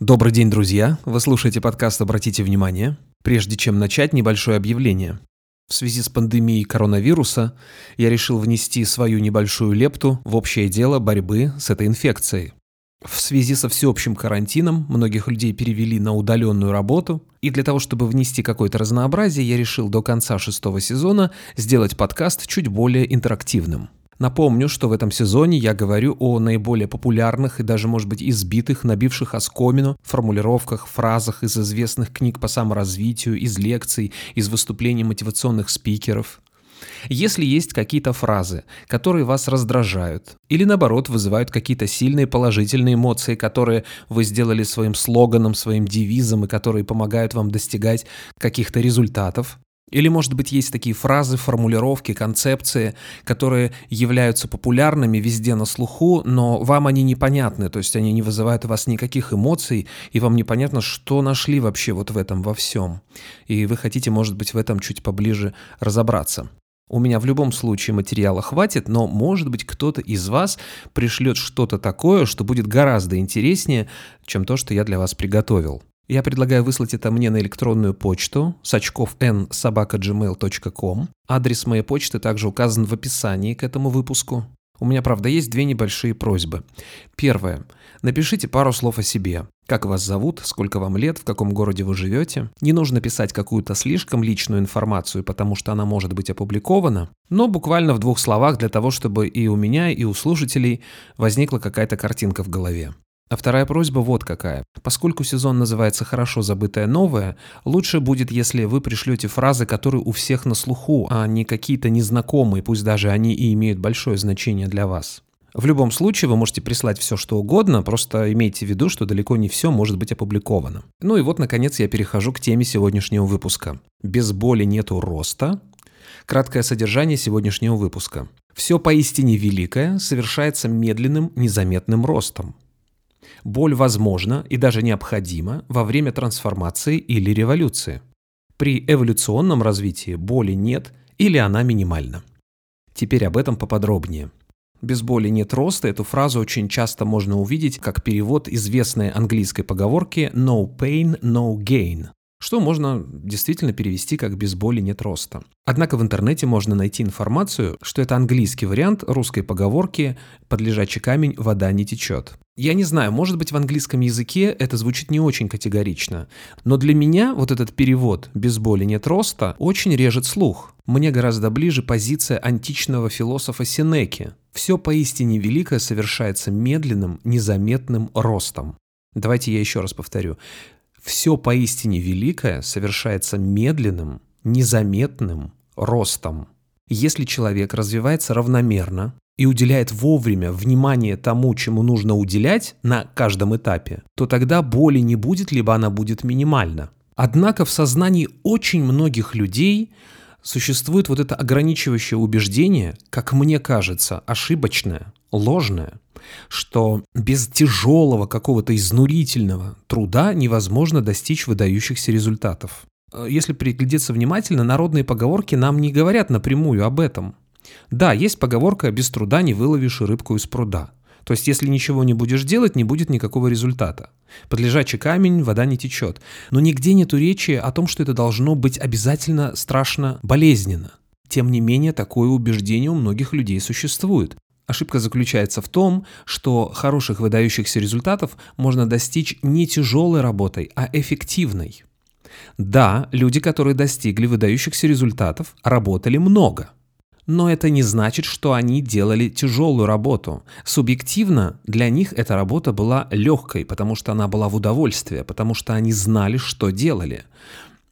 Добрый день, друзья! Вы слушаете подкаст «Обратите внимание». Прежде чем начать, небольшое объявление. В связи с пандемией коронавируса я решил внести свою небольшую лепту в общее дело борьбы с этой инфекцией. В связи со всеобщим карантином многих людей перевели на удаленную работу, и для того, чтобы внести какое-то разнообразие, я решил до конца шестого сезона сделать подкаст чуть более интерактивным. Напомню, что в этом сезоне я говорю о наиболее популярных и даже, может быть, избитых, набивших оскомину формулировках, фразах из известных книг по саморазвитию, из лекций, из выступлений мотивационных спикеров. Если есть какие-то фразы, которые вас раздражают, или наоборот вызывают какие-то сильные положительные эмоции, которые вы сделали своим слоганом, своим девизом и которые помогают вам достигать каких-то результатов, или, может быть, есть такие фразы, формулировки, концепции, которые являются популярными везде на слуху, но вам они непонятны, то есть они не вызывают у вас никаких эмоций, и вам непонятно, что нашли вообще вот в этом во всем. И вы хотите, может быть, в этом чуть поближе разобраться. У меня в любом случае материала хватит, но, может быть, кто-то из вас пришлет что-то такое, что будет гораздо интереснее, чем то, что я для вас приготовил. Я предлагаю выслать это мне на электронную почту сачков.n.sobaka.gmail.com. Адрес моей почты также указан в описании к этому выпуску. У меня, правда, есть две небольшие просьбы. Первое. Напишите пару слов о себе. Как вас зовут, сколько вам лет, в каком городе вы живете. Не нужно писать какую-то слишком личную информацию, потому что она может быть опубликована, но буквально в двух словах для того, чтобы и у меня, и у слушателей возникла какая-то картинка в голове. А вторая просьба вот какая. Поскольку сезон называется «Хорошо забытое новое», лучше будет, если вы пришлете фразы, которые у всех на слуху, а не какие-то незнакомые, пусть даже они и имеют большое значение для вас. В любом случае вы можете прислать все, что угодно, просто имейте в виду, что далеко не все может быть опубликовано. Ну и вот, наконец, я перехожу к теме сегодняшнего выпуска. «Без боли нету роста». Краткое содержание сегодняшнего выпуска. Все поистине великое совершается медленным, незаметным ростом. Боль возможна и даже необходима во время трансформации или революции. При эволюционном развитии боли нет или она минимальна. Теперь об этом поподробнее. Без боли нет роста. Эту фразу очень часто можно увидеть как перевод известной английской поговорки «no pain, no gain», что можно действительно перевести как «без боли нет роста». Однако в интернете можно найти информацию, что это английский вариант русской поговорки «под лежачий камень вода не течет». Я не знаю, может быть в английском языке это звучит не очень категорично, но для меня вот этот перевод «без боли нет роста» очень режет слух. Мне гораздо ближе позиция античного философа Сенеки. Все поистине великое совершается медленным, незаметным ростом. Давайте я еще раз повторю. Все поистине великое совершается медленным, незаметным ростом. Если человек развивается равномерно, и уделяет вовремя внимание тому, чему нужно уделять на каждом этапе, то тогда боли не будет, либо она будет минимальна. Однако в сознании очень многих людей существует вот это ограничивающее убеждение, как мне кажется, ошибочное, ложное, что без тяжелого какого-то изнурительного труда невозможно достичь выдающихся результатов. Если приглядеться внимательно, народные поговорки нам не говорят напрямую об этом – да, есть поговорка «без труда не выловишь рыбку из пруда». То есть, если ничего не будешь делать, не будет никакого результата. Под лежачий камень вода не течет. Но нигде нету речи о том, что это должно быть обязательно страшно болезненно. Тем не менее, такое убеждение у многих людей существует. Ошибка заключается в том, что хороших выдающихся результатов можно достичь не тяжелой работой, а эффективной. Да, люди, которые достигли выдающихся результатов, работали много – но это не значит, что они делали тяжелую работу. Субъективно для них эта работа была легкой, потому что она была в удовольствие, потому что они знали, что делали.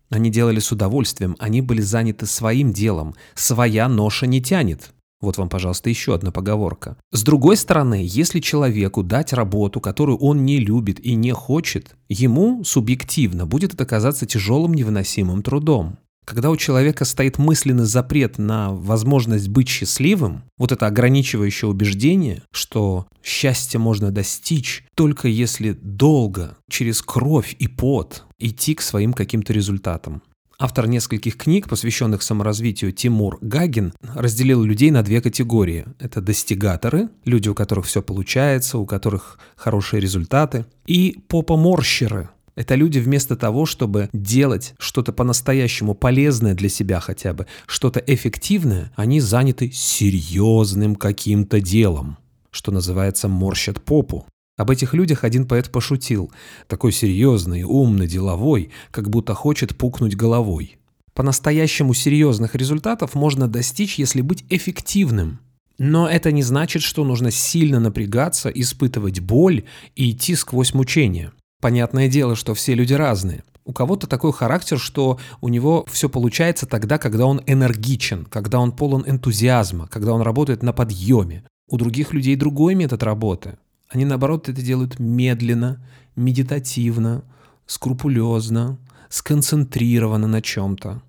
Они делали с удовольствием, они были заняты своим делом. Своя ноша не тянет. Вот вам, пожалуйста, еще одна поговорка. С другой стороны, если человеку дать работу, которую он не любит и не хочет, ему субъективно будет это казаться тяжелым невыносимым трудом. Когда у человека стоит мысленный запрет на возможность быть счастливым, вот это ограничивающее убеждение, что счастье можно достичь только если долго, через кровь и пот идти к своим каким-то результатам. Автор нескольких книг, посвященных саморазвитию Тимур Гагин, разделил людей на две категории. Это достигаторы, люди, у которых все получается, у которых хорошие результаты, и попоморщеры, это люди вместо того, чтобы делать что-то по-настоящему полезное для себя хотя бы, что-то эффективное, они заняты серьезным каким-то делом, что называется морщат попу. Об этих людях один поэт пошутил, такой серьезный, умный, деловой, как будто хочет пукнуть головой. По-настоящему серьезных результатов можно достичь, если быть эффективным. Но это не значит, что нужно сильно напрягаться, испытывать боль и идти сквозь мучения. Понятное дело, что все люди разные. У кого-то такой характер, что у него все получается тогда, когда он энергичен, когда он полон энтузиазма, когда он работает на подъеме. У других людей другой метод работы. Они, наоборот, это делают медленно, медитативно, скрупулезно, сконцентрированно на чем-то.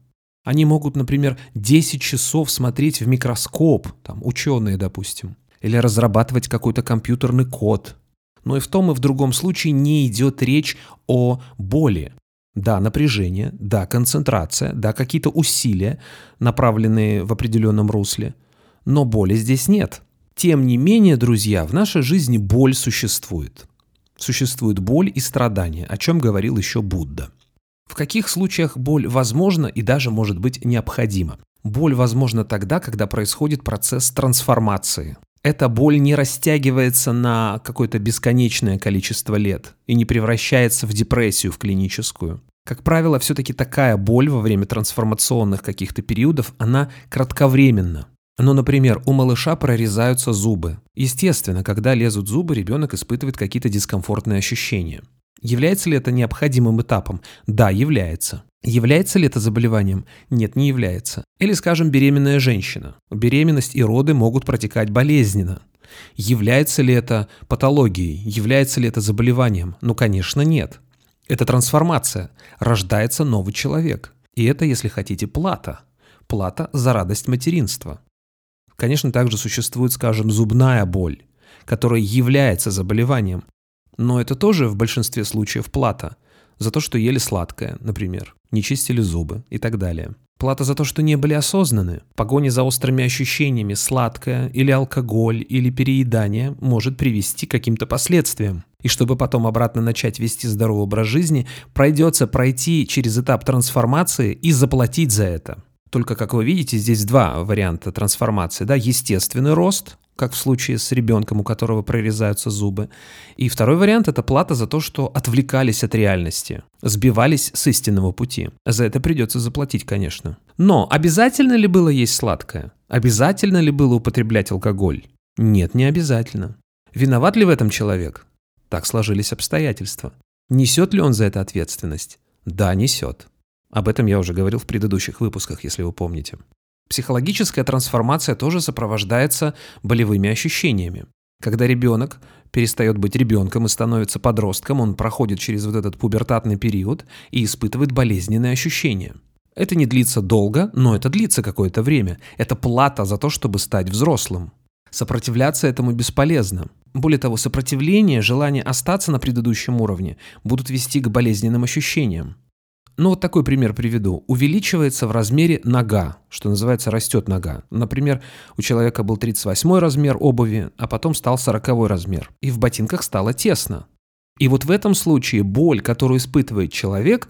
Они могут, например, 10 часов смотреть в микроскоп, там, ученые, допустим, или разрабатывать какой-то компьютерный код – но и в том и в другом случае не идет речь о боли. Да, напряжение, да, концентрация, да, какие-то усилия, направленные в определенном русле. Но боли здесь нет. Тем не менее, друзья, в нашей жизни боль существует. Существует боль и страдания, о чем говорил еще Будда. В каких случаях боль возможна и даже может быть необходима? Боль возможна тогда, когда происходит процесс трансформации эта боль не растягивается на какое-то бесконечное количество лет и не превращается в депрессию, в клиническую. Как правило, все-таки такая боль во время трансформационных каких-то периодов, она кратковременна. Но, например, у малыша прорезаются зубы. Естественно, когда лезут зубы, ребенок испытывает какие-то дискомфортные ощущения. Является ли это необходимым этапом? Да, является. Является ли это заболеванием? Нет, не является. Или, скажем, беременная женщина. Беременность и роды могут протекать болезненно. Является ли это патологией? Является ли это заболеванием? Ну, конечно, нет. Это трансформация. Рождается новый человек. И это, если хотите, плата. Плата за радость материнства. Конечно, также существует, скажем, зубная боль, которая является заболеванием. Но это тоже в большинстве случаев плата за то, что ели сладкое, например, не чистили зубы и так далее. Плата за то, что не были осознаны. Погони за острыми ощущениями, сладкое или алкоголь или переедание может привести к каким-то последствиям. И чтобы потом обратно начать вести здоровый образ жизни, придется пройти через этап трансформации и заплатить за это. Только, как вы видите, здесь два варианта трансформации. Да? Естественный рост, как в случае с ребенком, у которого прорезаются зубы. И второй вариант – это плата за то, что отвлекались от реальности, сбивались с истинного пути. За это придется заплатить, конечно. Но обязательно ли было есть сладкое? Обязательно ли было употреблять алкоголь? Нет, не обязательно. Виноват ли в этом человек? Так сложились обстоятельства. Несет ли он за это ответственность? Да, несет. Об этом я уже говорил в предыдущих выпусках, если вы помните. Психологическая трансформация тоже сопровождается болевыми ощущениями. Когда ребенок перестает быть ребенком и становится подростком, он проходит через вот этот пубертатный период и испытывает болезненные ощущения. Это не длится долго, но это длится какое-то время. Это плата за то, чтобы стать взрослым. Сопротивляться этому бесполезно. Более того, сопротивление, желание остаться на предыдущем уровне будут вести к болезненным ощущениям. Ну вот такой пример приведу. Увеличивается в размере нога, что называется растет нога. Например, у человека был 38 размер обуви, а потом стал 40 размер. И в ботинках стало тесно. И вот в этом случае боль, которую испытывает человек,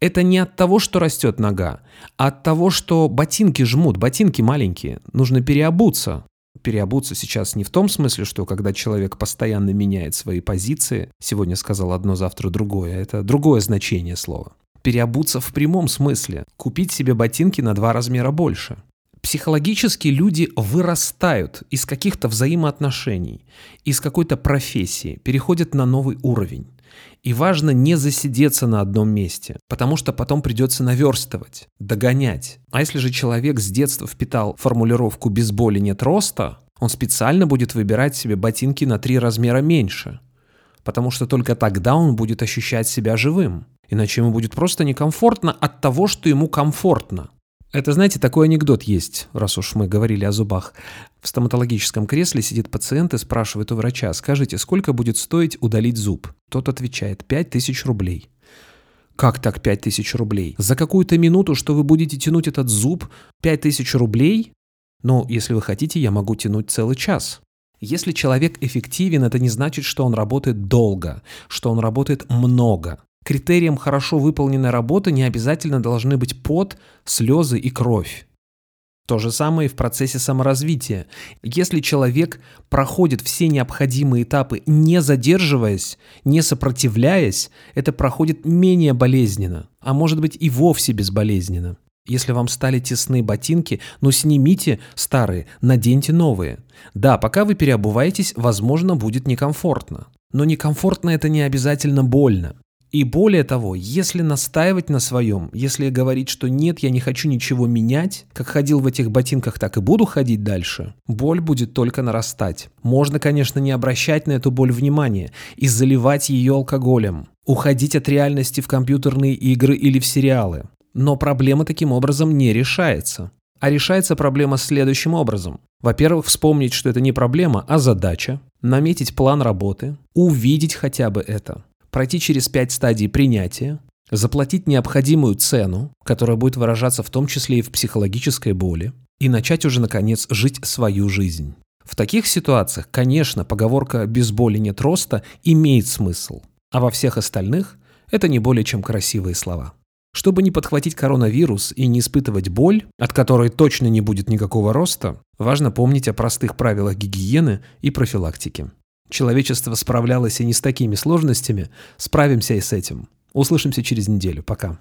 это не от того, что растет нога, а от того, что ботинки жмут, ботинки маленькие, нужно переобуться. Переобуться сейчас не в том смысле, что когда человек постоянно меняет свои позиции, сегодня сказал одно, завтра другое, это другое значение слова переобуться в прямом смысле, купить себе ботинки на два размера больше. Психологически люди вырастают из каких-то взаимоотношений, из какой-то профессии, переходят на новый уровень. И важно не засидеться на одном месте, потому что потом придется наверстывать, догонять. А если же человек с детства впитал формулировку «без боли нет роста», он специально будет выбирать себе ботинки на три размера меньше, потому что только тогда он будет ощущать себя живым. Иначе ему будет просто некомфортно от того, что ему комфортно. Это, знаете, такой анекдот есть, раз уж мы говорили о зубах. В стоматологическом кресле сидит пациент и спрашивает у врача, скажите, сколько будет стоить удалить зуб? Тот отвечает, 5000 рублей. Как так 5000 рублей? За какую-то минуту, что вы будете тянуть этот зуб, 5000 рублей? Ну, если вы хотите, я могу тянуть целый час. Если человек эффективен, это не значит, что он работает долго, что он работает много. Критерием хорошо выполненной работы не обязательно должны быть пот, слезы и кровь. То же самое и в процессе саморазвития. Если человек проходит все необходимые этапы, не задерживаясь, не сопротивляясь, это проходит менее болезненно, а может быть и вовсе безболезненно. Если вам стали тесны ботинки, ну снимите старые, наденьте новые. Да, пока вы переобуваетесь, возможно, будет некомфортно. Но некомфортно это не обязательно больно. И более того, если настаивать на своем, если говорить, что нет, я не хочу ничего менять, как ходил в этих ботинках, так и буду ходить дальше, боль будет только нарастать. Можно, конечно, не обращать на эту боль внимания и заливать ее алкоголем, уходить от реальности в компьютерные игры или в сериалы. Но проблема таким образом не решается. А решается проблема следующим образом. Во-первых, вспомнить, что это не проблема, а задача, наметить план работы, увидеть хотя бы это пройти через пять стадий принятия, заплатить необходимую цену, которая будет выражаться в том числе и в психологической боли, и начать уже, наконец, жить свою жизнь. В таких ситуациях, конечно, поговорка «без боли нет роста» имеет смысл, а во всех остальных это не более чем красивые слова. Чтобы не подхватить коронавирус и не испытывать боль, от которой точно не будет никакого роста, важно помнить о простых правилах гигиены и профилактики. Человечество справлялось и не с такими сложностями, справимся и с этим. Услышимся через неделю. Пока.